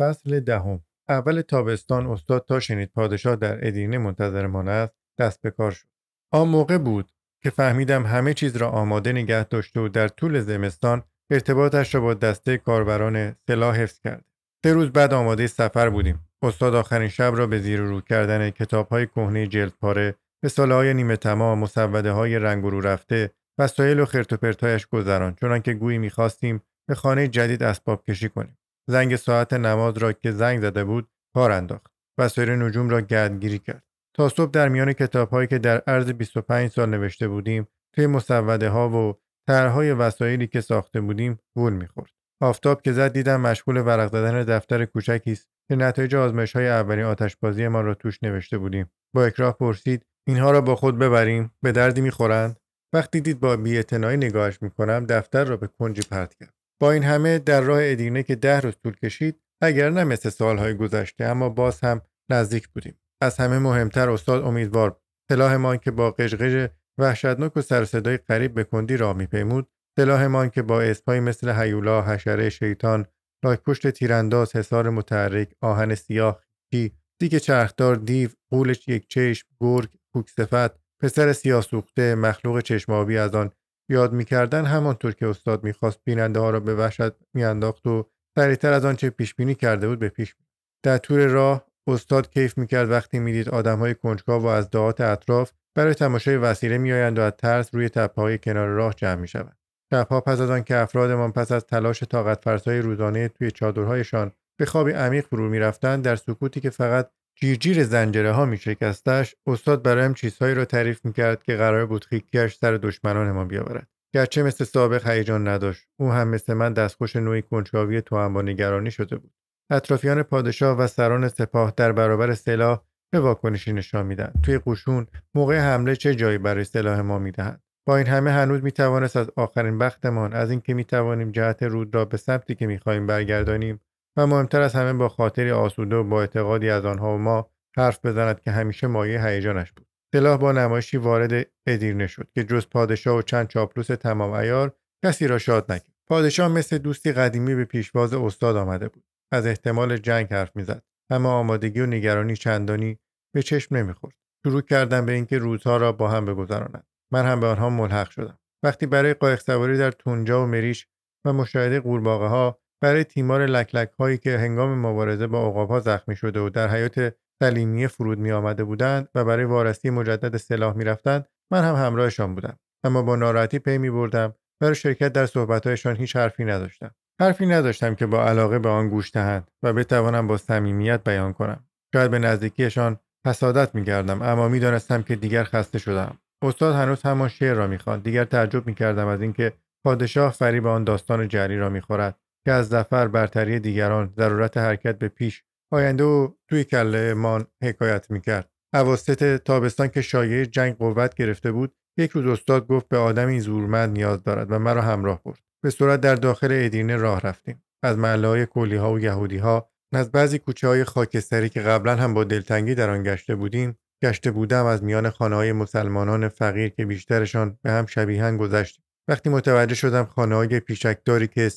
فصل دهم. اول تابستان استاد تا شنید پادشاه در ادینه منتظر من است دست به کار شد. آن موقع بود که فهمیدم همه چیز را آماده نگه داشته و در طول زمستان ارتباطش را با دسته کاربران سلاح حفظ کرد. سه روز بعد آماده سفر بودیم. استاد آخرین شب را به زیر رو کردن کتاب های کهنه جلد پاره رساله های نیمه تمام مسوده های رنگ رو رفته وسایل و خرت و پرتایش گذران چنانکه گویی می‌خواستیم به خانه جدید اسباب کشی کنیم. زنگ ساعت نماز را که زنگ زده بود کار انداخت وسایل نجوم را گردگیری کرد. تا صبح در میان کتابهایی که در عرض 25 سال نوشته بودیم توی مسوده ها و طرحهای وسایلی که ساخته بودیم گول می‌خورد. آفتاب که زد دیدم مشغول ورق زدن دفتر کوچکی است که نتایج آزمایش های اولین آتشبازی ما را توش نوشته بودیم. با اکراه پرسید اینها را با خود ببریم؟ به دردی می‌خورند؟ وقتی دید با بیاعتنایی نگاهش می‌کنم دفتر را به کنجی پرت کرد. با این همه در راه ادینه که ده روز طول کشید اگر نه مثل سالهای گذشته اما باز هم نزدیک بودیم. از همه مهمتر استاد امیدوار سلاحمان که با قژقژ وحشتناک و سر صدای قریب به کندی راه میپیمود سلاحمان که با اسپای مثل هیولا حشره شیطان لاک پشت تیرانداز حصار متحرک آهن سیاه کی دیگ چرخدار دیو قولش یک چشم گرگ کوکسفت پسر سیاه سوخته مخلوق چشمابی از آن یاد می‌کردن همانطور که استاد می‌خواست بیننده ها را به وحشت میانداخت و سریعتر از آنچه پیش بینی کرده بود به پیش در طول راه استاد کیف می‌کرد وقتی می‌دید آدمهای کنجکاو و از دهات اطراف برای تماشای وسیله میآیند و از ترس روی تپه های کنار راه جمع می‌شوند. شبها پس از آنکه افرادمان پس از تلاش طاقت فرسای روزانه توی چادرهایشان به خوابی عمیق فرو می‌رفتند در سکوتی که فقط جیرجیر زنجره ها می شکستش استاد برایم چیزهایی را تعریف می کرد که قرار بود خیکیش سر دشمنانمان بیاورد. گرچه مثل سابق هیجان نداشت او هم مثل من دستخوش نوعی کنجکاوی توام با نگرانی شده بود. اطرافیان پادشاه و سران سپاه در برابر سلاح به واکنشی نشان می‌دهند. توی قشون موقع حمله چه جایی برای سلاح ما می‌دهند با این همه هنوز می‌توانست از آخرین بختمان از اینکه می‌توانیم جهت رود را به سمتی که می‌خواهیم برگردانیم و مهمتر از همه با خاطری آسوده و با اعتقادی از آنها و ما حرف بزند که همیشه مایه هیجانش بود. سلاح با نمایشی وارد ادیرنه شد که جز پادشاه و چند چاپلوس تمام ایار کسی را شاد نکرد. پادشاه مثل دوستی قدیمی به پیشواز استاد آمده بود. از احتمال جنگ حرف می‌زد. اما آمادگی و نگرانی چندانی به چشم نمی‌خورد. شروع کردم به اینکه روزها را با هم بگذرانند من هم به آنها ملحق شدم. وقتی برای قایق سواری در تونجا و مریش و مشاهده قورباغه ها برای تیمار لکلک هایی که هنگام مبارزه با عقاب ها زخمی شده و در حیات سلیمیه فرود می آمده بودند و برای وارسی مجدد سلاح می رفتند من هم همراهشان بودم. اما با ناراحتی پی می بردم برای شرکت در صحبتهایشان هیچ حرفی نداشتم. حرفی نداشتم که با علاقه به آن گوش دهند و بتوانم با صمیمیت بیان کنم. شاید به نزدیکیشان حسادت می‌کردم اما می‌دانستم که دیگر خسته شدم استاد هنوز همان شعر را می‌خواند. دیگر تعجب می‌کردم از اینکه پادشاه فریب آن داستان جری را می‌خورد. که از ظفر برتری دیگران ضرورت حرکت به پیش آینده و توی کله مان حکایت می‌کرد. اواسط تابستان که شایعه جنگ قوت گرفته بود یک روز استاد گفت به آدمی زورمند نیاز دارد و مرا همراه برد. به صورت در داخل ادینه راه رفتیم. از محله های کلی ها و یهودی ها از بعضی کوچه های خاکستری که قبلا هم با دلتنگی در آن گشته بودیم گشته بودم از میان خانه های مسلمانان فقیر که بیشترشان به هم شبیهن گذشتیم. وقتی متوجه شدم خانه های پیشکداری که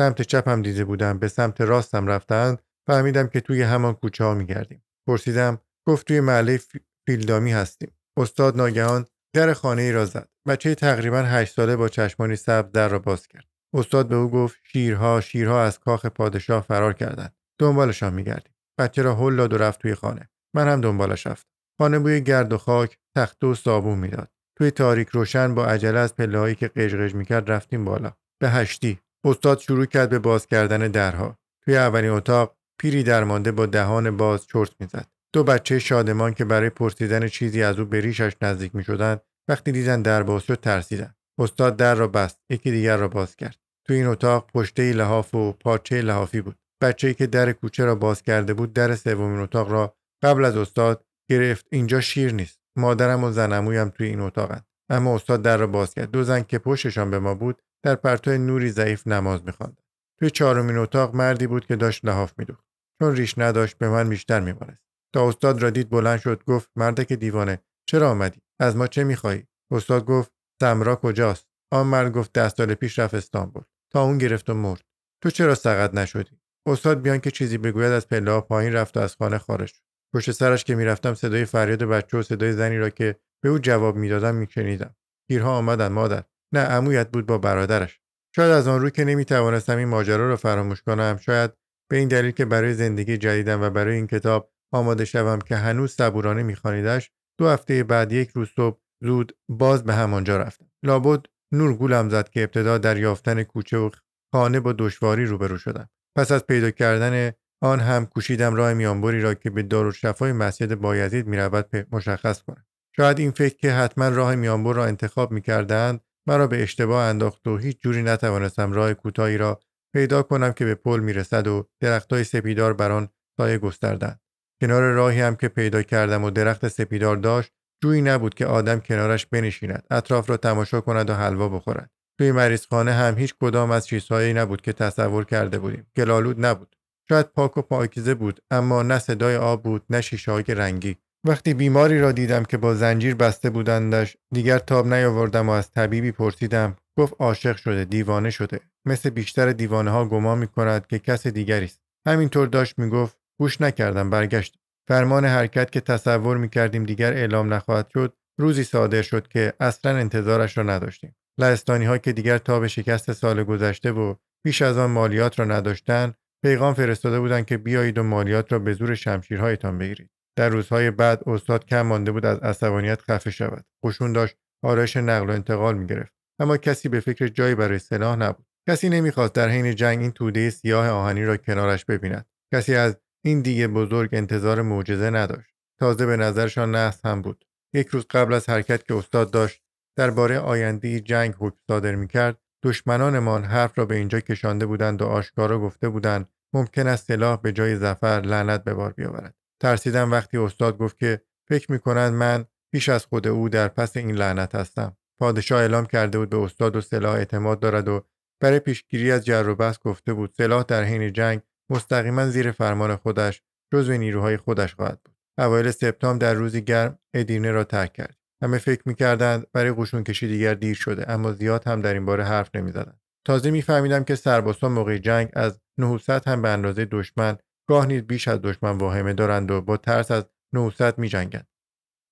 سمت چپم دیده بودم به سمت راستم رفتند فهمیدم که توی همان کوچه ها میگردیم. پرسیدم گفت توی محله فیلدامی هستیم. استاد ناگهان در خانه ای را زد بچه تقریبا هشت ساله با چشمانی سبز در را باز کرد. استاد به او گفت شیرها شیرها از کاخ پادشاه فرار کردند. دنبالشان میگردیم. بچه را هل داد و رفت توی خانه. من هم دنبالش رفتم. خانه بوی گرد و خاک تخته و صابون می‌داد. توی تاریک روشن با عجله از پله هایی که قژقژ می‌کرد رفتیم بالا. به هشتی. استاد شروع کرد به باز کردن درها. توی اولین اتاق پیری درمانده با دهان باز چرت می‌زد. دو بچه شادمان که برای پرسیدن چیزی از او به ریشش نزدیک می‌شدند وقتی دیدن در باز شد ترسیدن استاد در را بست یکی دیگر را باز کرد. تو این اتاق پشته لحاف و پارچه لحافی بود. بچه‌ای که در کوچه را باز کرده بود در سومین اتاق را قبل از استاد گرفت. اینجا شیر نیست. مادرم و زنمویم توی این اتاقند. اما استاد در را باز کرد. دو زن که پشتشان به ما بود در پرتو نوری ضعیف نماز می‌خواند. توی چهارمین اتاق مردی بود که داشت لحاف میدوخت. چون ریش نداشت به من بیشتر میبارست تا استاد را دید بلند شد گفت مردک دیوانه چرا آمدی؟ از ما چه می‌خواهی؟ استاد گفت سمرا کجاست؟ آن مرد گفت ده سال پیش رفت استانبول. تا اون گرفت و مرد. تو چرا سقط نشدی؟ استاد بیان که چیزی بگوید از پله پایین رفت و از خانه خارج شد. پشت سرش که می‌رفتم صدای فریاد بچه و صدای زنی را که به او جواب می‌دادم میشنیدم. پیرها آمدن مادر. نه عمویت بود با برادرش. شاید از آن رو که نمی‌توانستم این ماجرا را فراموش کنم شاید به این دلیل که برای زندگی جدیدم و برای این کتاب آماده شوم که هنوز صبورانه میخوانیدش دو هفته بعد یک روز صبح زود باز به همانجا رفتم. لابد نور گولم زد که ابتدا در یافتن کوچه و خانه با دشواری روبرو شدم. پس از پیدا کردن آن هم کوشیدم راه میانبری را که به دارالشفای مسجد بایزید می‌رود مشخص کنم. شاید این فکر که حتما راه میانبر را انتخاب می‌کردند مرا به اشتباه انداخت و هیچ جوری نتوانستم راه کوتاهی را پیدا کنم که به پل می‌رسد و درختای سپیدار بر آن سایه گستردند. کنار راهی هم که پیدا کردم و درخت سپیدار داشت جویی نبود که آدم کنارش بنشیند. اطراف را تماشا کند و حلوا بخورد. توی مریضخانه هم هیچ کدام از چیزهایی نبود که تصور کرده بودیم. گلالود نبود. شاید پاک و پاکیزه بود اما نه صدای آب بود نه شیشه رنگی. وقتی بیماری را دیدم که با زنجیر بسته بودندش دیگر تاب نیاوردم و از طبیبی پرسیدم گفت عاشق شده دیوانه شده. مثل بیشتر دیوانه ها گمان می کند که کس دیگری است. همینطور داشت می‌گفت گوش نکردم برگشت. فرمان حرکت که تصور می کردیم دیگر اعلام نخواهد شد روزی صادر شد که اصلا انتظارش را نداشتیم. لهستانی ها که دیگر تاب شکست سال گذشته و بیش از آن مالیات را نداشتند پیغام فرستاده بودند که بیایید و مالیات را به زور شمشیرهایتان بگیرید. در روزهای بعد استاد کم مانده بود از عصبانیت خفه شود. قشون داشت آرایش نقل و انتقال می‌گرفت. اما کسی به فکر جایی برای سلاح نبود. کسی نمی‌خواست در حین جنگ این توده سیاه آهنی را کنارش ببیند. کسی از این دیگه بزرگ انتظار معجزه نداشت. تازه به نظرشان نحس هم بود. یک روز قبل از حرکت که استاد داشت درباره آینده جنگ حکم صادر می‌کرد دشمنانمان حرف را به اینجا کشانده بودند و آشکارا گفته بودند ممکن است سلاح به جای زفر لعنت به بار بیاورد. ترسیدم وقتی استاد گفت که فکر می کنند من پیش از خود او در پس این لعنت هستم. پادشاه اعلام کرده بود به استاد و سلاح اعتماد دارد و برای پیشگیری از جر و بحث گفته بود سلاح در حین جنگ مستقیما زیر فرمان خودش جزو نیروهای خودش خواهد بود. اوایل سپتامبر در روزی گرم ادینه را ترک کرد. همه فکر می‌کردند برای قشون کشی دیگر دیر شده اما زیاد هم در این باره حرف نمی‌زدند. تازه میفهمیدم که سربازان موقع جنگ از 900 هم به اندازه دشمن گاه نیز بیش از دشمن واهمه دارند و با ترس از 900 میجنگند.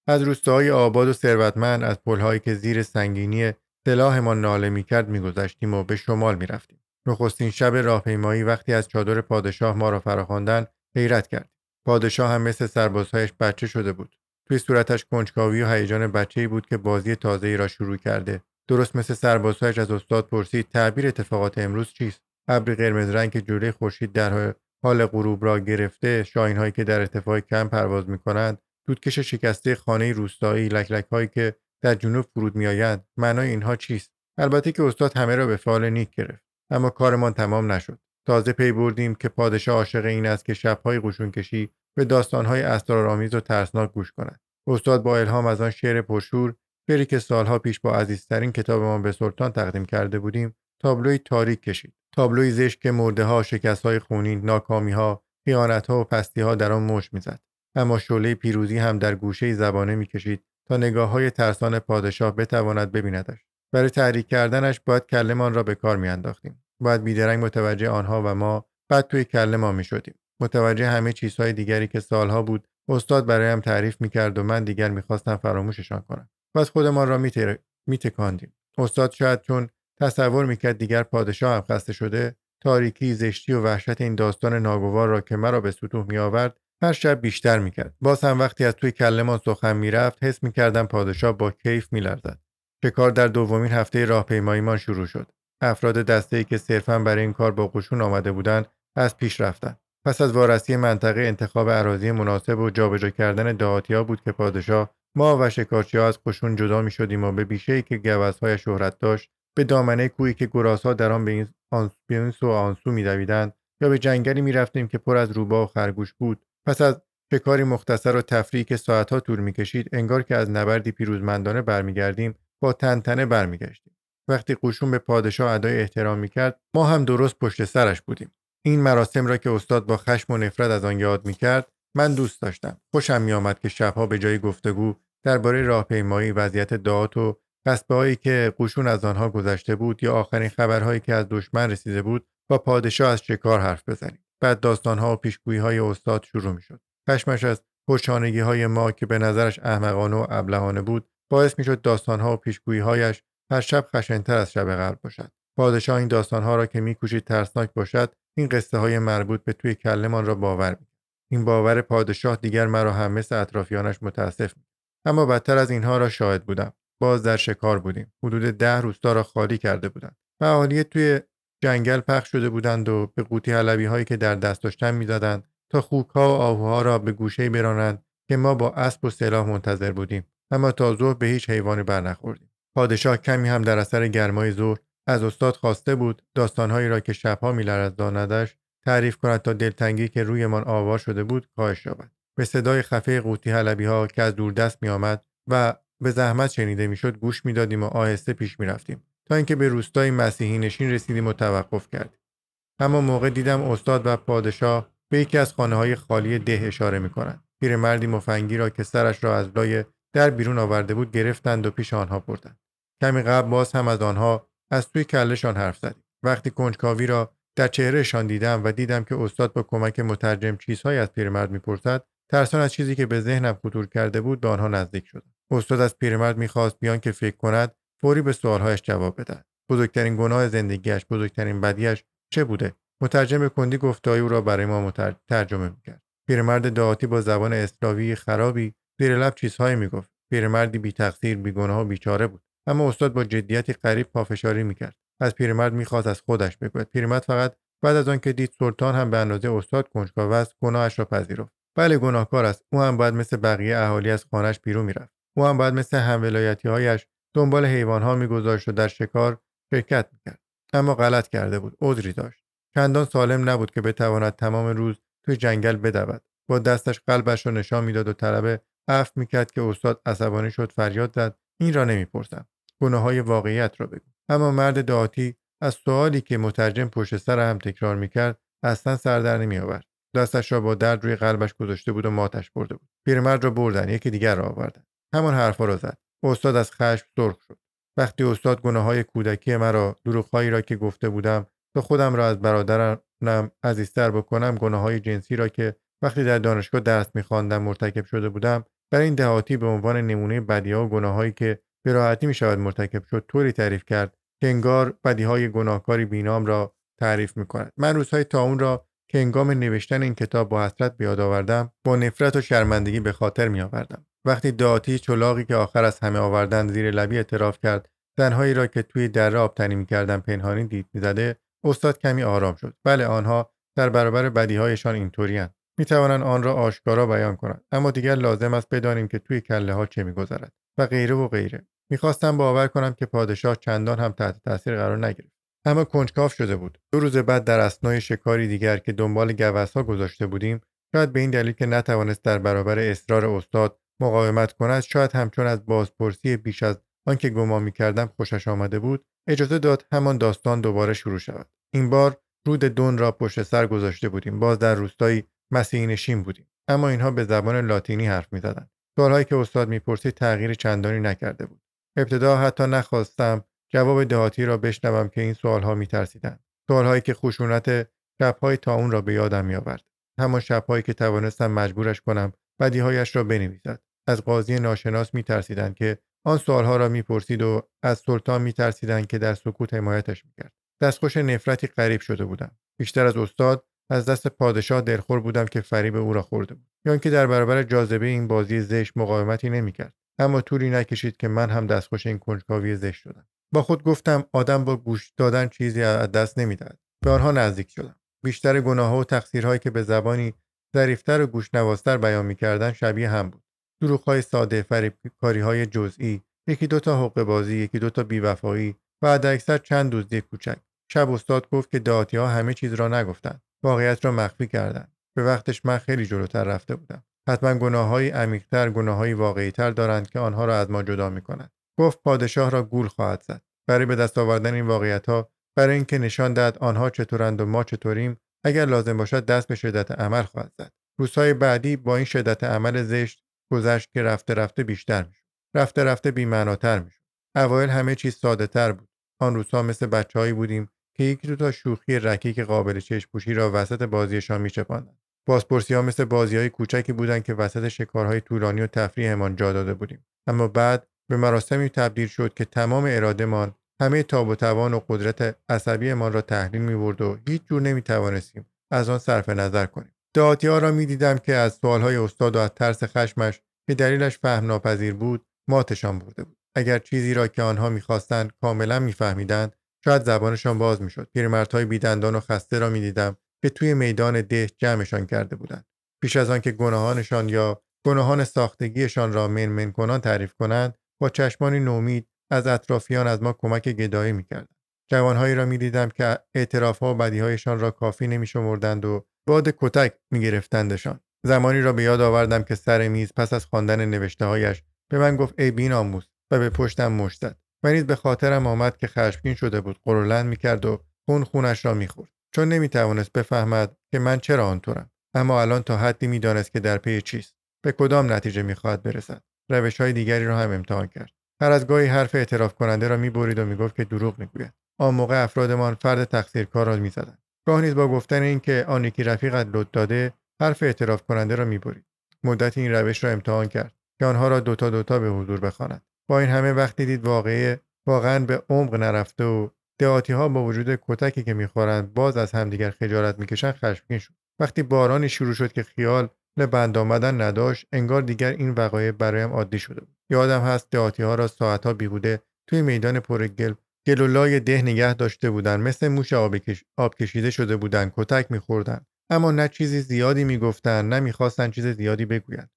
از روستاهای آباد و ثروتمند از پلهایی که زیر سنگینی سلاحمان ناله می‌کرد میگذشتیم و به شمال می‌رفتیم. نخستین شب راهپیمایی وقتی از چادر پادشاه ما را فراخواندند حیرت کرد. پادشاه هم مثل سربازهایش بچه شده بود. توی صورتش کنجکاوی و هیجان بچه‌ای بود که بازی تازه‌ای را شروع کرده. درست مثل سربازهایش از استاد پرسید تعبیر اتفاقات امروز چیست؟ ابری قرمز رنگ که جلوی خورشید در حال غروب را گرفته شاین هایی که در ارتفاع کم پرواز می کنند دودکش شکسته خانه روستایی لکلک هایی که در جنوب فرود میآیند معنای اینها چیست؟ البته که استاد همه را به فعال نیک گرفت اما کارمان تمام نشد. تازه پی بردیم که پادشاه عاشق این است که شبهای قشون کشی به داستانهای اسرارآمیز و ترسناک گوش کند. استاد با الهام از آن شعر پرشور شعری که سالها پیش با عزیزترین کتابمان به سلطان تقدیم کرده بودیم تابلوی تاریک کشید. تابلوی زشت که مرده ها شکست های خونین ناکامی ها و پستی ها در آن مش می‌زد. اما شعله پیروزی هم در گوشه زبانه می‌کشید تا نگاه های ترسان پادشاه بتواند ببیندش. برای تحریک کردنش باید کلمان را به کار میانداختیم. باید بیدرنگ متوجه آنها و ما بعد توی کله ما می‌شدیم. متوجه همه چیزهای دیگری که سالها بود استاد برایم تعریف می‌کرد و من دیگر می‌خواستم فراموششان کنم. پس خودمان را میتکاندیم. استاد شاید چون تصور می‌کرد دیگر پادشاه هم خسته شده تاریکی زشتی و وحشت این داستان ناگوار را که مرا به سطوح میآورد هر شب بیشتر می‌کرد. باز هم وقتی از توی کلمان سخن می‌رفت حس می‌کردم پادشاه با کیف میلرزد. شکار در دومین هفته راهپیماییمان شروع شد. افراد دسته ای که صرفا برای این کار با قشون آمده بودند از پیش رفتند. پس از وارسی منطقه انتخاب عراضی مناسب و جابجا کردن دهاتیا بود که پادشاه ما و شکارچی ها از قشون جدا می شدیم و به بیشه ای که گوزهای شهرت داشت به دامنه کویی که گراسها در آن به این, به این سو آنسو میدویدند یا به جنگلی می‌رفتیم که پر از روبا و خرگوش بود. پس از شکاری مختصر و تفریح که ساعتها طول می‌کشید انگار که از نبردی پیروزمندانه برمیگردیم با تنتنه برمیگشتیم. وقتی قشون به پادشاه ادای احترام می‌کرد ما هم درست پشت سرش بودیم. این مراسم را که استاد با خشم و نفرت از آن یاد می‌کرد من دوست داشتم. خوشم میآمد که شبها به جای گفتگو درباره راهپیمایی وضعیت دعات و قصبه هایی که قشون از آنها گذشته بود یا آخرین خبرهایی که از دشمن رسیده بود با پادشاه از شکار حرف بزنیم بعد داستانها و پیشگویی های استاد شروع می‌شد پشمش از پرچانگی های ما که به نظرش احمقانه و ابلهانه بود باعث می‌شد داستانها و پیشگویی هایش هر شب خشنتر از شب قبل باشد پادشاه این داستانها را که میکوشید ترسناک باشد این قصه های مربوط به توی کلمان را باور می. این باور پادشاه دیگر مرا هم مثل اطرافیانش متاسف می. اما بدتر از اینها را شاهد بودم باز در شکار بودیم. حدود ده روستا را خالی کرده بودند. اهالی توی جنگل پخش شده بودند و به قوطی حلبی هایی که در دست داشتن می‌زدند تا خوک ها و آهوها را به گوشه برانند که ما با اسب و سلاح منتظر بودیم. اما تا ظهر به هیچ حیوانی برنخوردیم. پادشاه کمی هم در اثر گرمای ظهر از استاد خواسته بود داستانهایی را که شبها میلرزاندش تعریف کند تا دلتنگی که رویمان آوار شده بود کاهش یابد. به صدای خفه قوطی حلبی ها که از دوردست می آمد و به زحمت شنیده می‌شد گوش می‌دادیم و آهسته پیش می‌رفتیم تا اینکه به روستای مسیحی نشین رسیدیم و توقف کردیم اما موقع دیدم استاد و پادشاه به یکی از خانه های خالی ده اشاره می کنند. پیرمردی مفنگی را که سرش را از لای در بیرون آورده بود گرفتند و پیش آنها بردند. کمی قبل باز هم از آنها از توی کلشان حرف زدیم. وقتی کنجکاوی را در چهرهشان دیدم و دیدم که استاد با کمک مترجم چیزهایی از پیرمرد می‌پرسد ترسان از چیزی که به ذهنم خطور کرده بود به آنها نزدیک شدم استاد از پیرمرد می‌خواست بیان که فکر کند فوری به سوالهایش جواب بدهد. بزرگترین گناه زندگیش بزرگترین بدیش چه بوده؟ مترجم کندی گفتهای او را برای ما ترجمه می‌کرد. پیرمرد دعاتی با زبان اسلاوی خرابی زیر لب چیزهایی می‌گفت. پیرمردی بی تقصیر بی گناه و بیچاره بود. اما استاد با جدیتی غریب پافشاری می‌کرد. از پیرمرد می‌خواست از خودش بگوید. پیرمرد فقط بعد از آنکه دید سلطان هم به اندازه استاد کنجکاو است گناهش را پذیرفت. بله گناهکار است. او هم باید مثل بقیه اهالی از خانهش بیرون می‌رفت. او هم باید مثل همولایتی هایش دنبال حیوانها میگذاشت و در شکار شرکت می‌کرد. اما غلط کرده بود عذری داشت. چندان سالم نبود که بتواند تمام روز توی جنگل بدود. با دستش قلبش را نشان می‌داد و طلب عفو می‌کرد که استاد عصبانی شد فریاد زد. این را نمی‌پرسم. گناه های واقعیت را بگو. اما مرد دعاتی از سوالی که مترجم پشت سر هم تکرار می‌کرد اصلا سر در نمیآورد. دستش را با درد روی قلبش گذاشته بود و ماتش برده بود. پیرمرد را بردن یکی دیگر را آوردن. همان حرفها را زد. استاد از خشم سرخ شد. وقتی استاد گناه های کودکی مرا دروغهایی را که گفته بودم تا خودم را از برادرم عزیزتر بکنم گناه های جنسی را که وقتی در دانشگاه درس میخواندم مرتکب شده بودم برای این دهاتی به عنوان نمونه بدیها و گناههایی که به راحتی می شود مرتکب شد طوری تعریف کرد که انگار بدیهای گناهکاری بینام را تعریف می کند من روزهای تا اون را که انگام نوشتن این کتاب با حسرت بیاد آوردم با نفرت و شرمندگی به خاطر می آوردم وقتی داتی چلاقی که آخر از همه آوردن زیر لبی اعتراف کرد زنهایی را که توی دره آبتنی می‌کردن پنهانی دید می‌زده استاد کمی آرام شد. بله آنها در برابر بدیهایشان اینطوریاند می‌توانند آن را آشکارا بیان کنند. اما دیگر لازم است بدانیم که توی کله ها چه میگذرد. و غیره و غیره. می‌خواستم باور کنم که پادشاه چندان هم تحت تاثیر قرار نگرفت. اما کنجکاف شده بود. دو روز بعد در اسنای شکاری دیگر که دنبال گوسها گذاشته بودیم شاید به این دلیل که نتوانست در برابر اصرار استاد مقاومت کند شاید همچون از بازپرسی بیش از آنکه گمان می‌کردم خوشش آمده بود اجازه داد همان داستان دوباره شروع شود. این بار رود دون را پشت سر گذاشته بودیم. باز در روستایی مسیحی نشین بودیم. اما اینها به زبان لاتینی حرف می‌زدند. سوالهایی که استاد می‌پرسید تغییر چندانی نکرده بود. ابتدا حتی نخواستم جواب دهاتی را بشنوم که این سوالها میترسیدند. سوالهایی که خشونت شبهای تا اون را به یادم میآورد. همان شبهایی که توانستم مجبورش کنم بدیهایش را بنویسد. از قاضی ناشناس میترسیدند که آن سوالها را می‌پرسید و از سلطان میترسیدند که در سکوت حمایتش می‌کرد. دستخوش نفرتی غریب شده بودم. بیشتر از استاد از دست پادشاه دلخور بودم که فریب او را خورده بود. یا اینکه در برابر جاذبه این بازی زشت مقاومتی نمی‌کرد. اما طولی نکشید که من هم دستخوش این کنجکاوی زشت شدم. با خود گفتم آدم با گوش دادن چیزی از دست نمی‌دهد. به آنها نزدیک شدم. بیشتر گناهها و تقصیرهایی که به زبانی ظریفتر و گوشنوازتر بیان می‌کردن شبیه هم بود. دروغهای ساده فریبکاری های جزئی یکی دوتا حقوق بازی یکی دوتا بیوفایی و اکثر چند دزدی کوچک. شب استاد گفت که دهاتی ها همه چیز را نگفتند. واقعیت را مخفی کردند. به وقتش من خیلی جلوتر رفته بودم. حتما گناههایی عمیقتر گناههایی واقعیتر دارند که آنها را از ما جدا می‌کنند. گفت پادشاه را گول خواهد زد. برای به دست آوردن این واقعیت ها برای اینکه نشان دهد آنها چطورند و ما چطوریم اگر لازم باشد دست به شدت عمل خواهد زد. روزهای بعدی با این شدت عمل زشت گذشت که رفته رفته بیشتر می‌شد. رفته رفته بیمعناتر می‌شد. اوایل همه چیز ساده تر بود. آن روزها مثل بچههایی بودیم که یک دو تا شوخی رکیک قابل چشم پوشی را وسط بازیشان میچپاندند. بازپرسی ها مثل بازی های کوچکی بودند که وسط شکارهای طولانی و تفریحمان جا داده بودیم. اما بعد به مراسمی تبدیل شد که تمام ارادهمان همه تاب و توان و قدرت عصبیمان را تحلیل می برد و هیچ جور نمی توانستیم از آن صرف نظر کنیم. دهاتی ها را می دیدم که از سوالهای استاد و از ترس خشمش که دلیلش فهم ناپذیر بود ماتشان برده بود. اگر چیزی را که آنها می‌خواستند کاملا میفهمیدند شاید زبانشان باز می‌شد. پیرمردهای بیدندان و خسته را می‌دیدم که توی میدان ده جمعشان کرده بودند. پیش از آنکه گناهانشان یا گناهان ساختگیشان را منمن کنان تعریف کنند با چشمانی نومید از اطرافیان از ما کمک گدایی می‌کردند. جوانهایی را می‌دیدم که اعترافها و بدیهایشان را کافی نمیشمردند و باد کتک میگرفتندشان. زمانی را به یاد آوردم که سر میز پس از خواندن نوشته هایش به من گفت ای بین آموز و به پشتم مشت زد. و نیز به خاطرم آمد که خشمگین شده بود. قرولند می‌کرد و خون خونش را می‌خورد. چون نمی‌توانست بفهمد که من چرا آنطورم. اما الان تا حدی می‌دانست که در پی چیست. به کدام نتیجه می‌خواهد برسد. روش های دیگری را هم امتحان کرد. هر از گاهی حرف اعتراف کننده را می‌برید و می‌گفت که دروغ می‌گوید. آن موقع افرادمان فرد تقصیرکار را می‌زدند. گاه نیز با گفتن اینکه آن یکی رفیقت لط داده حرف اعتراف کننده را می‌برید. مدت این روش را امتحان کرد که آنها را دوتا دوتا به حضور بخواند با این همه وقتی دید واقعه واقعا به عمق نرفته و دهاتی ها با وجود کتکی که می‌خورند باز از همدیگر خجالت می‌کشند خشمگین شد. وقتی بارانی شروع شد که خیال بند آمدن نداشت انگار دیگر این وقایع برایم عادی شده بود. یادم هست دهاتی ها را ساعتها بیهوده توی میدان پر گل گلولای ده نگه داشته بودند مثل موش آب, آب کشیده شده بودند کتک میخوردند اما نه چیزی زیادی می‌گفتند نه می‌خواستند چیز زیادی بگویند.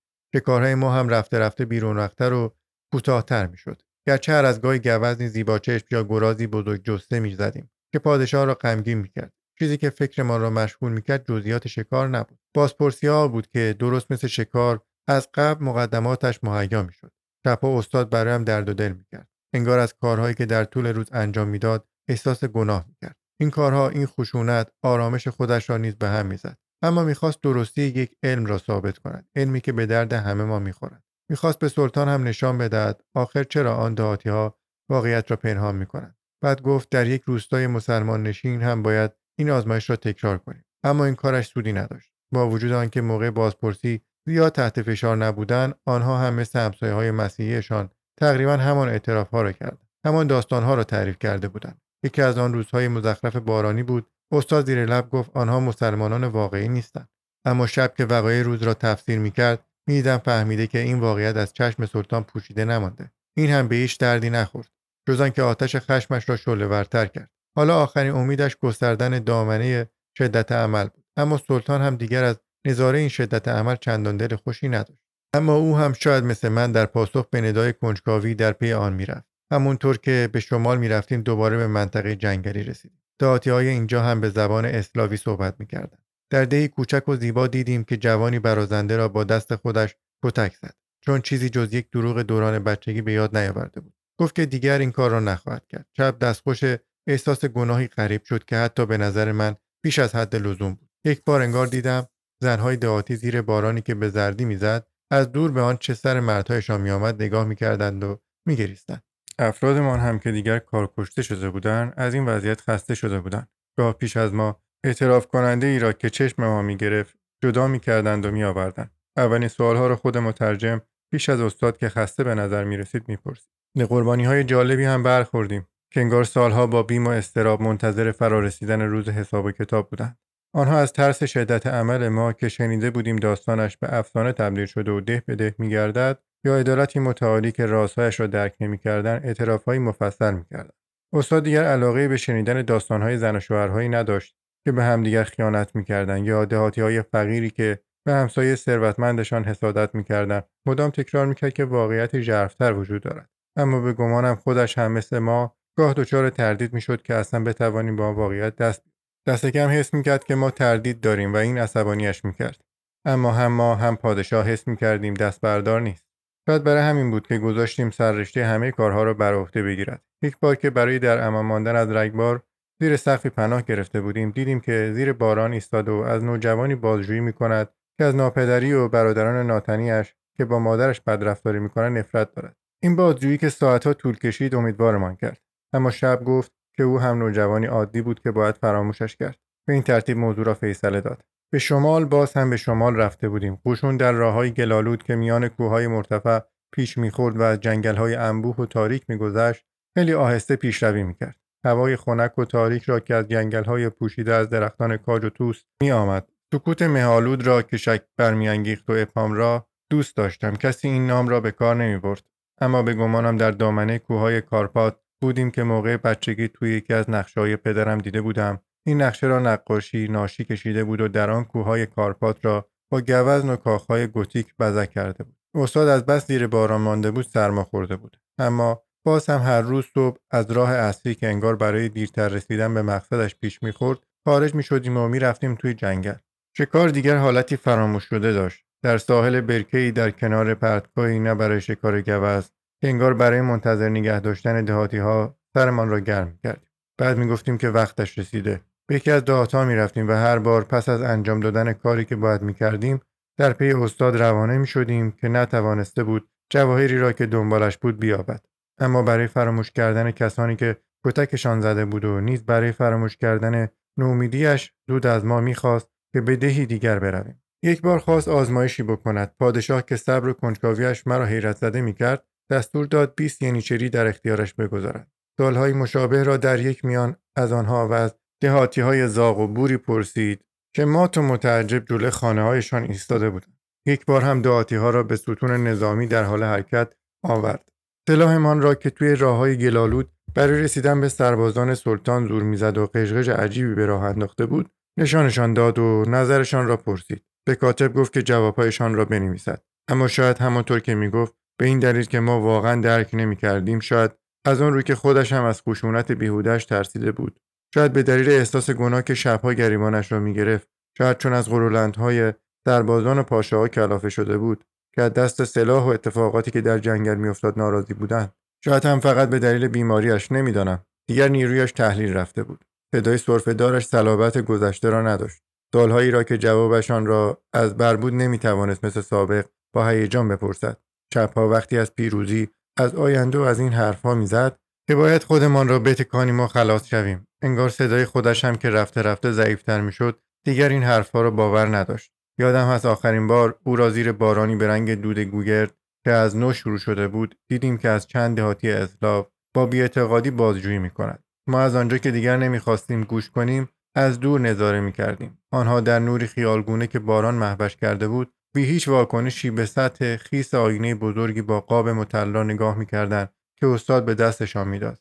کارهای ما هم رفته رفته بیرونوقتر و کوتاهتر می‌شد. گرچه هر از گاهی گوزنی زیباچشم یا گرازی بزرگ جسته می‌زدیم که پادشاه را غمگین می‌کرد. چیزی که فکرمان را مشغول می‌کرد جزئیات شکار نبود. بازپرسی ها بود که درست مثل شکار از قبل مقدماتش مهیا می‌شد. شبها استاد برایم درد و دل می‌کرد. انگار از کارهایی که در طول روز انجام می‌داد احساس گناه می‌کرد. این کارها این خشونت آرامش خودش را نیز به هم می‌زد. اما می‌خواست درستی یک علم را ثابت کند علمی که به درد همه ما می‌خورد. می‌خواست به سلطان هم نشان بدهد آخر چرا آن دهاتی ها واقعیت را پنهان می‌کنند. بعد گفت در یک روستای مسلمان نشین هم باید این آزمایش را تکرار کنیم. اما این کارش سودی نداشت. با وجود آنکه موقع بازپرسی زیاد تحت فشار نبودند آنها هم مثل همسایه های مسیحیشان تقریبا همان اعتراف ها را کردند. همان داستان ها را تعریف کرده بودند. یکی از آن روزهای مزخرف بارانی بود. استاد زیر لب گفت آنها مسلمانان واقعی نیستند. اما شب که وقایع روز را تفسیر می‌کرد می‌دیدم فهمیده که این واقعیت از چشم سلطان پوشیده نمانده. این هم به هیچ دردی نخورد جز که آتش خشمش را شعله ورتر کرد. حالا آخرین امیدش گستردن دامنه شدت عمل بود. اما سلطان هم دیگر از نظاره این شدت عمل چندان دل خوشی نداشت. اما او هم شاید مثل من در پاسخ به ندای کنجکاوی در پی آن می‌رفت. همونطور که به شمال می‌رفتیم دوباره به منطقه جنگلی رسیدیم. دهاتی های اینجا هم به زبان اسلاوی صحبت می‌کردند. در دهی کوچک و زیبا دیدیم که جوانی برازنده را با دست خودش کتک زد. چون چیزی جز یک دروغ دوران بچگی به یاد نیاورده بود. گفت که دیگر این کار را نخواهد کرد. چپ دستخوش احساس گناهی غریب شد که حتی به نظر من بیش از حد لزوم بود. یک بار انگار دیدم زنهای دهاتی زیر بارانی که به زردی می‌زد از دور به آن چه سر مردهایشان میآمد نگاه می‌کردند و میگریستند افرادمان هم که دیگر کارکشته شده بودند از این وضعیت خسته شده بودند گاه پیش از ما اعتراف کننده ای را که چشم ما می گرفت جدا می کردند و می آوردند. اولین سوالها را خود مترجم پیش از استاد که خسته به نظر می رسید می پرسید. به قربانی های جالبی هم برخوردیم که انگار سالها با بیم و استراب منتظر فرارسیدن روز حساب و کتاب بودند. آنها از ترس شدت عمل ما که شنیده بودیم داستانش به افسانه تبدیل شده و ده به ده میگردد یا عدالتی متعالی که رازهایش را درک نمی‌کردند اعترافهایی مفصل می‌کردند. استاد دیگر علاقه به شنیدن داستانهای زن و شوهرهایی نداشت که به همدیگر خیانت می‌کردند یا دهاتی های فقیری که به همسایه ثروتمندشان حسادت می‌کردند. مدام تکرار می‌کرد که واقعیت ژرفتر وجود دارد. اما به گمانم خودش هم مثل ما گاه دچار تردید می‌شد که اصلا بتوانیم با واقعیت دست دست کم حس می‌کرد که ما تردید داریم و این عصبانیش می‌کرد. اما هم ما هم پادشاه حس می‌کردیم دست بردار نیست. شاید برای همین بود که گذاشتیم سررشته همه کارها را بر عهده بگیرد. یک بار که برای در امان ماندن از رگبار زیر سقفی پناه گرفته بودیم دیدیم که زیر باران ایستاد و از نوجوانی بازجویی می کند که از ناپدری و برادران ناتنیش که با مادرش بدرفتاری می‌کنند نفرت دارد. این بازجویی که ساعتها طول کشید امیدوارمان کرد. اما شب گفت که او هم نوجوانی عادی بود که باید فراموشش کرد. به این ترتیب موضوع را فیصله داد. به شمال باز هم به شمال رفته بودیم. قشون در راههای گلالود که میان کوههای مرتفع پیش می‌خورد و از جنگلهای انبوه و تاریک میگذشت خیلی آهسته پیشروی می‌کرد. هوای خنک و تاریک را که از جنگلهای پوشیده از درختان کاج و توس میآمد. سکوت مهالود را که شک برمیانگیخت و اپام را دوست داشتم. کسی این نام را به کار نمی برد. اما به گمانم در دامنه کوههای کارپات بودیم که موقع بچگی توی یکی از نقشه پدرم دیده بودم. این نقشه را نقاشی ناشی کشیده بود و در آن کوههای کارپات را با گوزن و کاخهای گوتیک بزک کرده بود. استاد از بس دیر باران مانده بود سرما خورده بود. اما باز هم هر روز صبح از راه اصلی که انگار برای دیرتر رسیدن به مقصدش پیش می‌خورد خارج می‌شدیم و می‌رفتیم توی جنگل. شکار دیگر حالتی فراموش شده داشت. در ساحل برکهای در کنار پرتگاهی نه برای شکار گوز که انگار برای منتظر نگه داشتن دهاتی ها سرمان را گرم کردیم. بعد می‌گفتیم که وقتش رسیده. به یکی از دهاتها می‌رفتیم و هر بار پس از انجام دادن کاری که باید می‌کردیم در پی استاد روانه می‌شدیم که نتوانسته بود جواهری را که دنبالش بود بیابد. اما برای فراموش کردن کسانی که کتکشان زده بود و نیز برای فراموش کردن نومیدیش زود از ما می‌خواست که به دهی دیگر برویم. یک بار خواست آزمایشی بکند. پادشاه که صبر و کنجکاویش مرا حیرت زده می‌کرد دستور داد 20 ینیچری در اختیارش بگذارد. سالهای مشابه را در یک میان از آنها و از دهاتی های زاغ و بوری پرسید که مات و متعجب جلو خانه هایشان ایستاده بودند. یک بار هم دهاتی ها را به ستون نظامی در حال حرکت آورد. سلاحمان را که توی راه های گلالود برای رسیدن به سربازان سلطان زور می‌زد و قشقش عجیبی به راه انداخته بود نشانشان داد و نظرشان را پرسید. به کاتب گفت که جوابهایشان را بنویسد. اما شاید همانطور که می‌گفت به این دلیل که ما واقعا درک نمی‌کردیم شاید از آن روی که خودش هم از خشونت بیهودش ترسیده بود. شاید به دلیل احساس گناه که شبها گریبانش را می‌گرفت شاید چون از غرولندهای سربازان پاشاها کلافه شده بود که از دست سلاح و اتفاقاتی که در جنگل میافتاد ناراضی بودند. شاید هم فقط به دلیل بیماریش نمی‌دانم. دیگر نیرویش تحلیل رفته بود. صدای سرفهدارش صلابت گذشته را نداشت. سالهایی را که جوابشان را از بربود نمی‌توانست مثل سابق با هیجان بپرسد. شبها وقتی از پیروزی از آینده و از این حرفها می‌زد که باید خودمان را بتکانیم و خلاص شویم انگار صدای خودش هم که رفته رفته ضعیفتر می‌شد دیگر این حرفها را باور نداشت یادم هست آخرین بار او را زیر بارانی به رنگ دود گوگرد که از نو شروع شده بود دیدیم که از چند دهاتی اسلاف با بیاعتقادی بازجویی می کند. ما از آنجا که دیگر نمی‌خواستیم گوش کنیم از دور نظاره می کردیم. آنها در نوری خیالگونه که باران محبش کرده بود بی هیچ واکنشی به سطح خیس آینه بزرگی با قاب مطلا نگاه می‌کردند که استاد به دستشان می‌داد.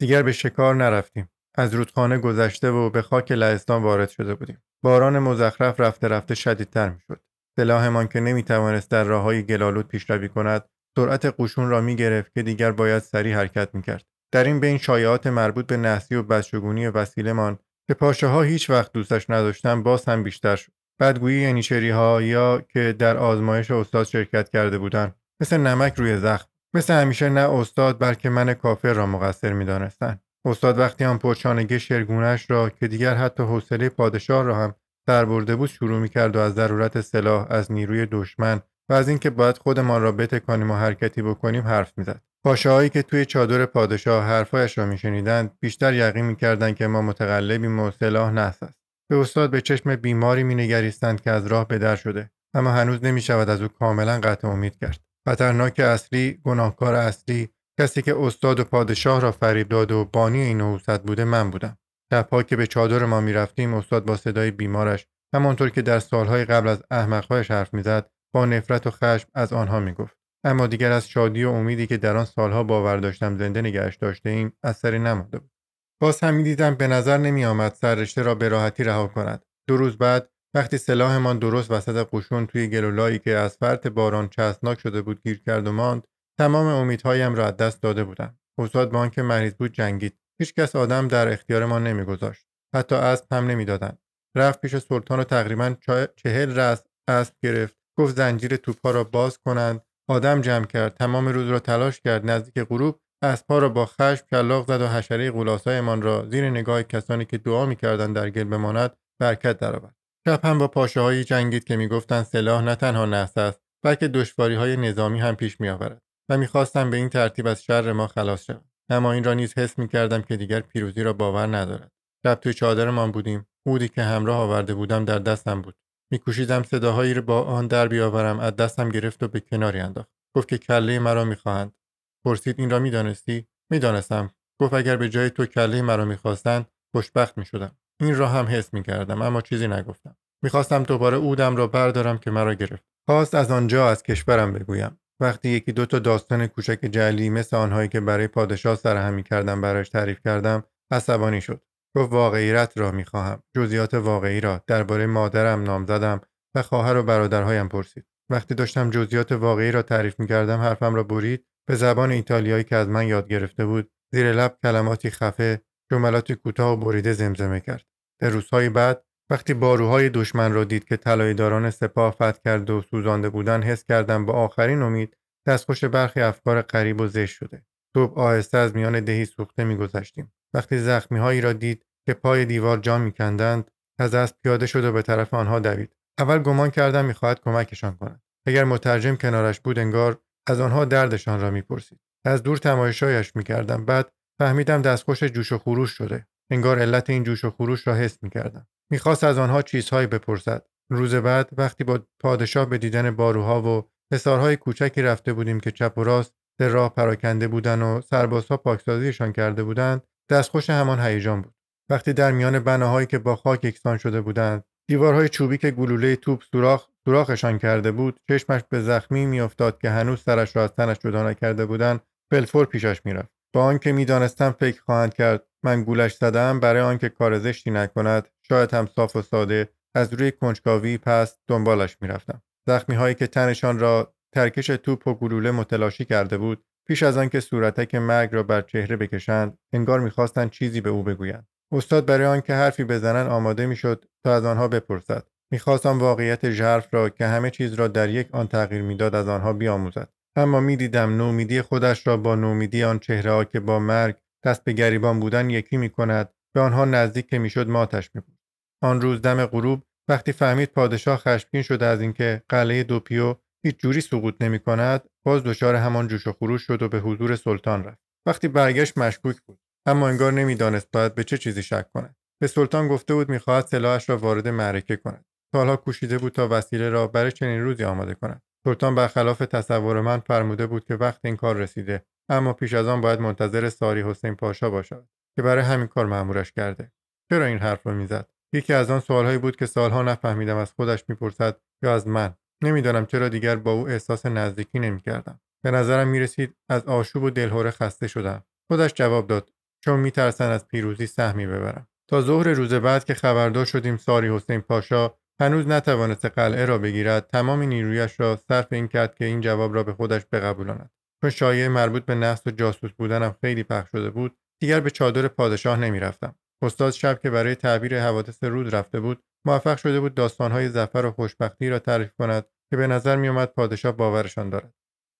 دیگر به شکار نرفتیم. از رودخانه گذشته و به خاک لهستان وارد شده بودیم. باران مزخرف رفته رفته شدیدتر می‌شد. سلاحمان که نمی‌توانست در راههای گلالود پیشروی کند سرعت قشون را می‌گرفت که دیگر باید سریع حرکت می‌کرد در این بین شایعات مربوط به نحسی و بدشگونی وسیلهمان که پاشه ها هیچ وقت دوستش نداشتن باز هم بیشتر شد بدگویی ینیچری ها یا که در آزمایش استاد شرکت کرده بودند مثل نمک روی زخم. مثل همیشه نه استاد بلکه من کافر را مقصر می‌دانستند استاد وقتی آن پرچانگی شرگونش را که دیگر حتی حوصله پادشاه را هم سر برده بود شروع می‌کرد و از ضرورت سلاح از نیروی دشمن و از اینکه باید خودمان را بتکانیم و حرکتی بکنیم حرف می‌زد. پاشاهایی که توی چادر پادشاه حرفایش را میشنیدند بیشتر یقین می‌کردند که ما متقلبیم و سلاح نحس است. به استاد به چشم بیماری مینگریستند که از راه به در شده اما هنوز نمی شود از او کاملا قطع امید کرد. خطرناک اصلی گناهکار اصلی کسی که استاد و پادشاه را فریب داد و بانی این نحوست بوده من بودم. شبها که به چادر ما می‌رفتیم استاد با صدای بیمارش همانطور که در سالهای قبل از احمقهایش حرف می‌زد با نفرت و خشم از آنها می‌گفت. اما دیگر از شادی و امیدی که در آن سالها باور داشتم زنده نگهش داشته ایم اثری نمانده بود. باز هم دیدم به نظر نمی آمد سررشته را به راحتی رها کند. دو روز بعد وقتی سلاحمان درست وسط قشون توی گلولایی که از فرط باران چسبناک شده بود گیر کرد و ماند تمام امیدهایم را از دست داده بودم. استاد با آنکه مریض بود جنگید. هیچکس آدم در اختیار ما نمیگذاشت. حتی اسب هم نمی‌دادند. رفت پیش سلطان و تقریبا چهل رس اسب گرفت. گفت زنجیر توپها را باز کنند. آدم جمع کرد. تمام روز را تلاش کرد. نزدیک غروب اسبها را با خشم کلاق زد و حشره غولاسایمان را زیر نگاه کسانی که دعا می‌کردند در گل بماند برکت درآورد. شب هم با پاشههایی جنگید که می‌گفتند سلاح نه تنها نحس است بلکه دشواری های نظامی هم پیش میآورد و می‌خواستند به این ترتیب از شر ما خلاص شوند اما این را نیز حس می کردم که دیگر پیروزی را باور ندارد. شب توی چادرمان بودیم. اودی که همراه آورده بودم در دستم بود. میکوشیدم صداهایی را با آن در بیاورم از دستم گرفت و به کناری انداخت. گفت که کله مرا می‌خواهند. پرسید این را می‌دانستی؟ می‌دانستم. گفت اگر به جای تو کله مرا می‌خواستند خوشبخت می‌شدم. این را هم حس می‌کردم اما چیزی نگفتم. می‌خواستم دوباره اودم را بردارم که مرا گرفت. خواست از آنجا از کشورم بگویم. وقتی یکی دو تا داستان کوچک جلی مثل آنهایی که برای پادشاه سرهم می‌کردم برایش تعریف کردم عصبانی شد. گفت واقعیت را می‌خواهم. جزئیات واقعی را. درباره مادرم نام زدم و خواهر و برادرهایم پرسید. وقتی داشتم جزئیات واقعی را تعریف می‌کردم حرفم را برید به زبان ایتالیایی که از من یاد گرفته بود زیر لب کلماتی خفه جملاتی کوتاه و بریده زمزمه کرد. در روزهای بعد وقتی باروهای دشمن را دید که طلایهداران سپاه فتح کرده و سوزانده بودن حس کردم با آخرین امید دستخوش برخی افکار غریب و زشت شده. صبح آهسته از میان دهی سوخته میگذشتیم. وقتی زخمیهایی را دید که پای دیوار جان میکندند از اسب پیاده شد و به طرف آنها دوید. اول گمان کردم می‌خواهد کمکشان کند. اگر مترجم کنارش بود انگار از آنها دردشان را می‌پرسید. از دور تماشایش می‌کردم. بعد فهمیدم دستخوش جوش و خروش شده. انگار علت این جوش و خروش را حس می‌کردم. می‌خواست از آنها چیزهایی بپرسد. روز بعد وقتی با پادشاه به دیدن باروها و حصارهای کوچکی رفته بودیم که چپ و راست در راه پراکنده بودند و سربازها پاکسازیشان کرده بودند دستخوش همان هیجان بود. وقتی در میان بناهایی که با خاک یکسان شده بودند دیوارهای چوبی که گلوله توپ سوراخ سوراخشان کرده بود چشمش به زخمی میافتاد که هنوز سرش را از تنش جدا نکرده بودند فلفور پیشش می‌رفت. با آنکه می‌دانستم فکر خواهند کرد من گولش زدم برای آنکه کار زشتی نکند شاید هم صاف و ساده از روی کنجکاوی پس دنبالش می‌رفتم. زخمی هایی که تنشان را ترکش توپ و گلوله متلاشی کرده بود پیش از آنکه صورتک مرگ را بر چهره بکشند انگار می‌خواستند چیزی به او بگویند. استاد برای آنکه حرفی بزنند آماده می‌شد تا از آنها بپرسد. می‌خواستم واقعیت ژرف را که همه چیز را در یک آن تغییر می‌داد از آنها بیاموزد. اما می‌دیدم نومیدی خودش را با نومیدی آن چهره ها که با مرگ دست به گریبان بودن یکی می کند به آنها نزدیک که می‌شد ماتش می بود. آن روز دم غروب وقتی فهمید پادشاه خشمگین شده از اینکه قلعه دوپیو هیچ جوری سقوط نمی کند باز دچار همان جوش و خروش شد و به حضور سلطان رفت. وقتی برگشت مشکوک بود. اما انگار نمی‌دانست باید به چه چیزی شک کند. به سلطان گفته بود می‌خواهد سلاحش را وارد معرکه کند. سالها کوشیده بود تا وسیله را برای چنین روزی آماده کند. سلطان برخلاف تصور من فرموده بود که وقت این کار رسیده اما پیش از آن باید منتظر ساری حسین پاشا باشد که برای همین کار مأمورش کرده. چرا این حرف را می‌زد؟ یکی از آن سوالهایی بود که سالها نفهمیدم از خودش می‌پرسد یا از من. نمی‌دانم چرا دیگر با او احساس نزدیکی نمی‌کردم. به نظرم می‌رسید از آشوب و دلهوره خسته شدم. خودش جواب داد چون میترسن از پیروزی سهمی ببرم تا ظهر روز بعد که خبردار شدیم ساری حسین پاشا هنوز نتوانست قلعه را بگیرد تمام نیرویش را صرف این کرد که این جواب را به خودش بقبولاند. چون شایعه مربوط به نقص و جاسوس بودنم خیلی پخش شده بود دیگر به چادر پادشاه نمی‌رفتم. استاد شب که برای تعبیر حوادث رود رفته بود موفق شده بود داستانهای زفر و خوشبختی را تعریف کند که به نظر میآمد پادشاه باورشان دارد.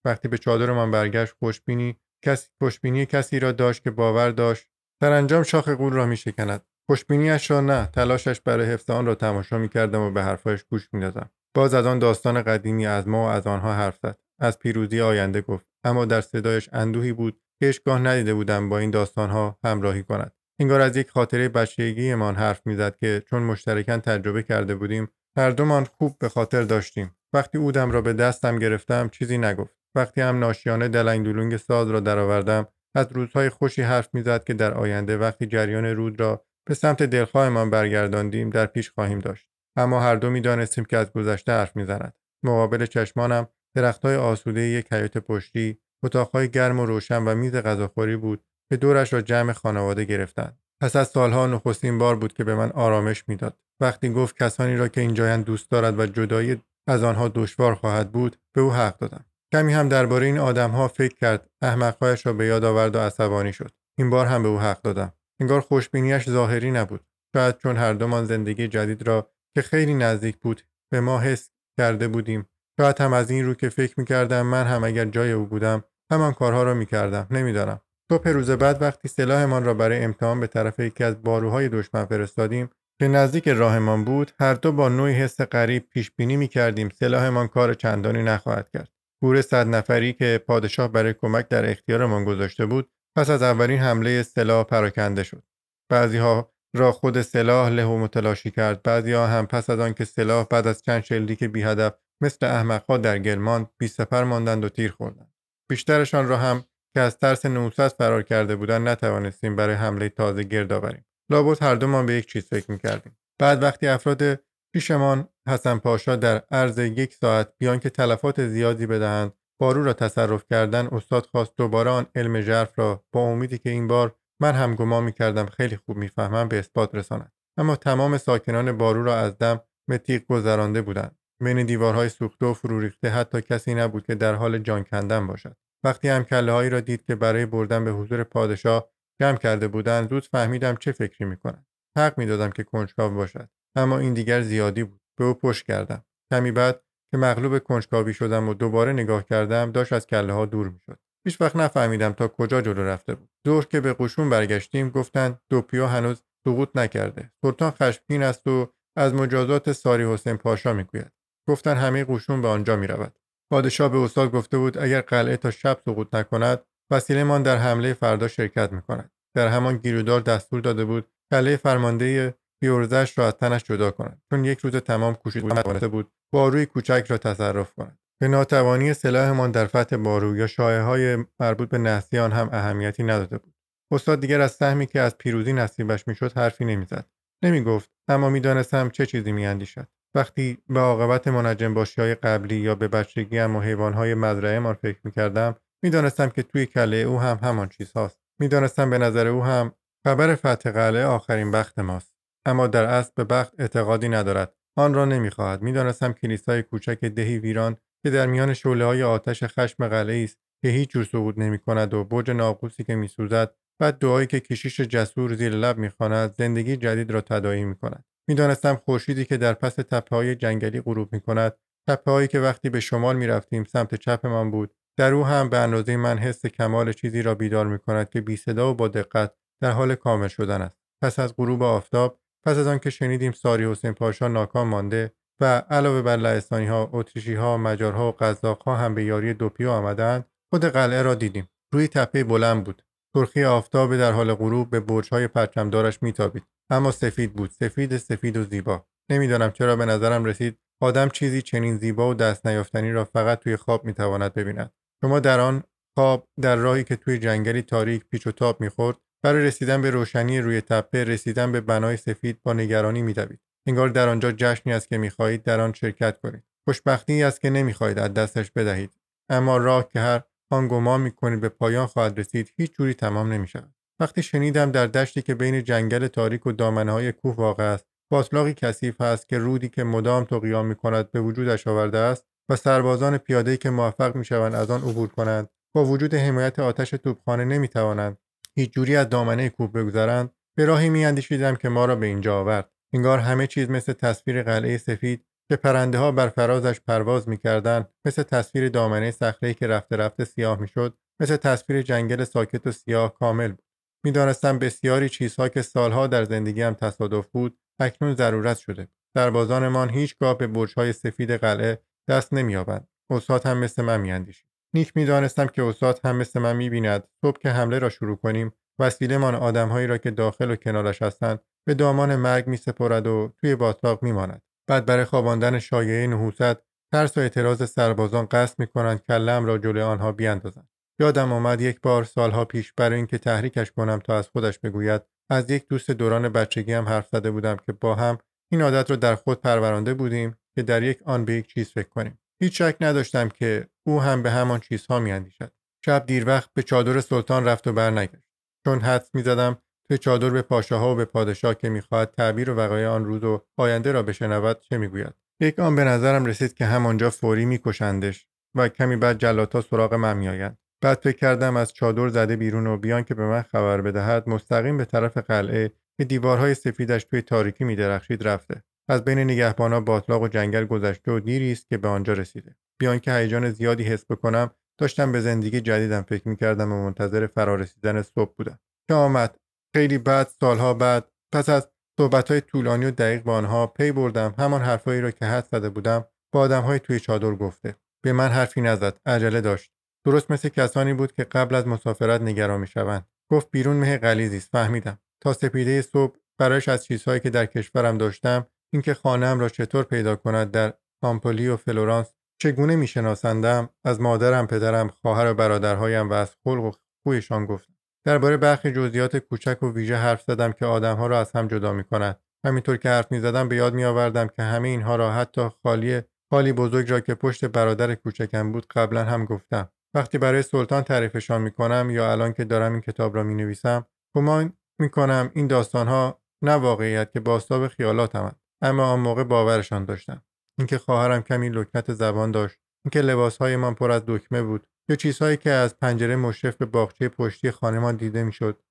وقتی به چادرمان برگشت خوشبینی کسی خوشبینی کسی را داشت که باور داشت. انجام شاخ قول را میشکند. خوشبینیاش را نه تلاشش برای حفظ آن را تماشا می‌کردم و به حرفهایش گوش می‌دادم. باز از آن داستان قدیمی از ما و از آنها حرف زد. از پیروزی آینده گفت. اما در صدایش اندوهی بود که هیچگاه ندیده بودم با این داستانها همراهی کند. انگار از یک خاطره بچگیمان حرف می‌زد که چون مشترکاً تجربه کرده بودیم هر دومان خوب به خاطر داشتیم. وقتی اودم را به دستم گرفتم چیزی نگفت. وقتی هم ناشیانه دلنگ دولونگ ساز را درآوردم از روزهای خوشی حرف می‌زد که در آینده وقتی جریان رود را به سمت دلخواهمان برگرداندیم در پیش خواهیم داشت. اما هر دو می‌دانستیم که از گذشته حرف می‌زند. مقابل چشمانم درختهای آسوده یک حیات پشتی اتاقهای گرم و روشن و میز غذاخوری بود که دورش را جمع خانواده گرفتند. پس از سالها نخستین بار بود که به من آرامش می‌داد. وقتی گفت کسانی را که اینجایند دوست دارد و جدایی از آنها دشوار خواهد بود به او حق دادم. کمی هم درباره این آدمها فکر کرد. احمقهایش را به یاد آورد و عصبانی شد. این بار هم به او حق دادم. انگار خوشبینیش ظاهری نبود. شاید چون هر دومان زندگی جدید را که خیلی نزدیک بود به ما حس کرده بودیم. شاید هم از این رو که فکر می‌کردم من هم اگر جای او بودم همان کارها را می‌کردم. نمی‌دانم. صبح روز بعد وقتی سلاحمان را برای امتحان به طرف یکی از باروهای دشمن فرستادیم که نزدیک راهمان بود هر دو با نوعی حس غریب پیش بینی می کردیم سلاحمان کار چندانی نخواهد کرد. گور صد نفری که پادشاه برای کمک در اختیارمان گذاشته بود پس از اولین حمله سلاح پراکنده شد. بعضیها را خود سلاح له و متلاشی کرد بعضیها هم پس از آنکه سلاح بعد از چند شلیک بی هدف مثل احمقها در گلمان بی سپر ماندند و تیر خوردند. بیشترشان را هم که از ترس نوست فرار کرده بودند نتوانستیم برای حمله تازه گرد آوریم لابد هر دومان به یک چیز فکر می‌کردیم. بعد وقتی افراد پیشمان حسن پاشا در عرض یک ساعت بیان که تلفات زیادی بدهند بارو را تصرف کردن استاد خواست دوباره آن علم ژرف را با امیدی که این بار من هم گمان می‌کردم خیلی خوب می‌فهمم به اثبات رساند. اما تمام ساکنان بارو را از دم به تیغ گذرانده بودند. بین دیوارهای سوخته و فرو ریخته حتی کسی نبود که در حال جان کندن باشد. وقتی هم کله هایی را دید که برای بردن به حضور پادشاه جمع کرده بودند زود فهمیدم چه فکری می‌کنند. حق می‌دادم که کنجکاو باشد. اما این دیگر زیادی بود. به او پشت کردم. کمی بعد که مغلوب کنجکاوی شدم و دوباره نگاه کردم داشت از کله ها دور می‌شد. هیچ وقت نفهمیدم تا کجا جلو رفته بود. دور که به قشون برگشتیم گفتند دوپیو هنوز سقوط نکرده. سلطان خشمگین است و از مجازات ساری حسین پاشا می‌گوید. گفتن همه قشون به آنجا می‌رود. پادشاه به استاد گفته بود اگر قلعه تا شب سقوط نکند وسیله در حمله فردا شرکت می‌کند. در همان گیرودار دستور داده بود کله فرمانده بیورزش را از تنش جدا کند. چون یک روز تمام کوشید نتوانسته بود باروی کوچک را تصرف کند. به ناتوانی سلاحمان در فتح بارو یا شایه های مربوط به نسیان هم اهمیتی نداده بود. استاد دیگر از سهمی که از پیروزی نصیبش می‌شد حرفی نمی‌زد. نمی‌گفت اما می‌دانستم چه چیزی میاندیشد. وقتی به عاقبت منجم باشی های قبلی یا به بچگی و حیوان های مزرعه ما فکر می‌کردم می‌دانستم که توی کله او هم همان چیز هاست می‌دانستم به نظر او هم خبر فتح قلعه آخرین بخت ماست. اما در اصل به بخت اعتقادی ندارد. آن را نمی‌خواهد. می‌دانستم کلیسای کوچک دهی ویران که در میان شعله های آتش خشم قلعه است که هیچ جور سقوط نمی کند و برج ناقوسی که میسوزد و دعایی که کشیش جسور زیر لب می‌خواند زندگی جدید را تداعی می کند. می‌دانستم خورشیدی که در پس تپه های جنگلی غروب می کند تپه هایی که وقتی به شمال می رفتیم سمت چپمان بود در او هم به اندازه من حس کمال چیزی را بیدار می کند که بی صدا و با دقت در حال کامل شدن است. پس از غروب آفتاب پس از آنکه شنیدیم ساری حسین پاشا ناکام مانده و علاوه بر لهستانی ها اتریشی ها مجارها و قزاق ها هم به یاری دوپیو آمدند خود قلعه را دیدیم. روی تپه بلند بود. سرخی آفتاب در حال غروب به برج های پرچمدارش میتابید. اما سفید بود. سفید سفید و زیبا. نمی‌دانم چرا به نظرم رسید آدم چیزی چنین زیبا و دست نیافتنی را فقط توی خواب می‌تواند ببیند. شما در آن خواب در راهی که توی جنگلی تاریک پیچ و تاب می‌خورد برای رسیدن به روشنی روی تپه رسیدن به بنای سفید با نگرانی میدوید انگار در آنجا جشنی است که می‌خواهید در آن شرکت کنید. خوشبختی است که نمی‌خواهید از دستش بدهید. اما راه که هر آن گمان می‌کنید به پایان خواهد رسید هیچ جوری تمام نمی‌شود. وقتی شنیدم در دشتی که بین جنگل تاریک و دامنهای کوه واقع است باطلاقی کثیف هست که رودی که مدام تو قیام می‌کند به وجودش آورده است و سربازان پیاده که موفق می‌شوند از آن عبور کنند با وجود حمایت آتش توپخانه نمی‌توانند هیچ جوری از دامنه کوه بگذرند به راهی میاندیشیدم که ما را به اینجا آورد. انگار همه چیز مثل تصویر قلعه سفید که پرنده ها بر فرازش پرواز می‌کردند مثل تصویر دامنه صخره‌ای که رفته رفته سیاه می‌شد مثل تصویر جنگل ساکت و سیاه کامل بود. می‌دانستم بسیاری چیزها که سالها در زندگیم تصادف بود اکنون ضرورت شده سربازانمان هیچگاه به برجهای سفید قلعه دست نمییابند. استاد هم مثل من میاندیشید. نیک می‌دانستم که استاد هم مثل من می‌بیند صبح که حمله را شروع کنیم وسیلهمان آدمهایی را که داخل و کنارش هستند به دامان مرگ می سپرد و توی باطلاق می ماند. بعد برای خواباندن شایعه نحوست ترس و اعتراض سربازان قصد می کنند کلم را جلوی آنها بیاندازند. یادم آمد یک بار سالها پیش برای اینکه تحریکش کنم تا از خودش بگوید از یک دوست دوران بچگی هم حرف زده بودم که با هم این عادت را در خود پرورانده بودیم که در یک آن به یک چیز فکر کنیم هیچ شک نداشتم که او هم به همان چیزها میاندیشد. شب دیر وقت به چادر سلطان رفت و برنگشت. چون حدس می‌زدم توی چادر به پاشاها و به پادشاه که می‌خواهد تعبیر و وقایع آن روز و آینده را بشنود چه می‌گوید؟ یک آن به نظرم رسید که همانجا فوری میکشندش و کمی بعد جلاتا سراغ من میآیند. بعد فکر کردم از چادر زده بیرون و بیان که به من خبر بدهد مستقیم به طرف قلعه که دیوارهای سفیدش توی تاریکی میدرخشید رفته. از بین نگهبانا باطلاق و جنگل گذشته و دیری است که به آنجا رسیده. بیان که هیجان زیادی حس بکنم داشتم به زندگی جدیدم فکر می‌کردم و منتظر فرارسیدن صبح بودم. که آمد؟ خیلی بعد سالها بعد. پس از صحبتهای طولانی و دقیق با آنها پی بردم. همان حرفهایی را که حد زده بودم با آدمهای توی چادر گفته. به من حرفی نزد. عجله داشت. درست مثل کسانی بود که قبل از مسافرت نگران می‌شوند. گفت بیرون مه غلیظی است. فهمیدم. تا سپیده صبح برایش از چیزهایی که در کشورم داشتم اینکه خانهام را چطور پیدا کند در پامپولی و فلورانس چگونه میشناسندم از مادرم پدرم خواهر و برادرهایم و از خلق و خویشان گفتم درباره برخی جزئیات کوچک و ویژه حرف زدم که آدمها را از هم جدا می کند. همینطور که حرف می زدم به یاد می آوردم که همه اینها را حتی خالی خالی بزرگ را که پشت برادر کوچکم بود قبلا هم گفتم. وقتی برای سلطان تعریفشان می کنم یا الان که دارم این کتاب را می نویسم گمان می کنم این داستانها نه واقعیت که باستاب خیالاتم اما آن موقع باورشان داشتم. اینکه خواهرم کمی لکنت زبان داشت اینکه لباسهایمان پر از دکمه بود یا چیزهایی که از پنجره مشرف به باغچه پشتی خانمان دیده می‌شد.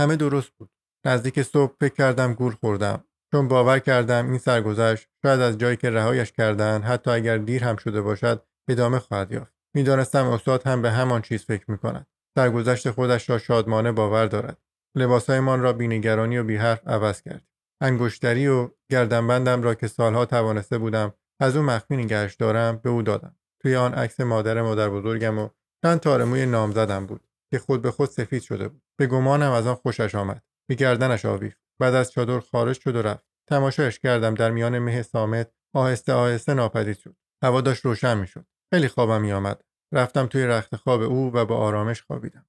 همه درست بود. نزدیک صبح فکر کردم گول خوردم. چون باور کردم این سرگذشت شاید از جایی که رهایش کردن حتی اگر دیر هم شده باشد ادامه خواهد یافت. می‌دانستم استاد هم به همان چیز فکر می‌کند. سرگذشت خودش را شادمانه باور دارد. لباسهایمان را بینگرانی و بیحرف عوض کرد. انگشتری و گردنبندم را که سالها توانسته بودم از او مخفی نگهش دارم به او دادم. توی آن عکس مادر مادر بزرگم و چند تار موی نامزدم بود که خود به خود سفید شده بود. به گمانم از آن خوشش آمد. به گردنش آویخت. بعد از چادر خارج شد و رفت. تماشایش کردم در میان مه سامت آهسته آهسته ناپدید شد. هوا داشت روشن می‌شد. خیلی خوابم میآمد. رفتم توی رخت خواب او و با آرامش خوابیدم.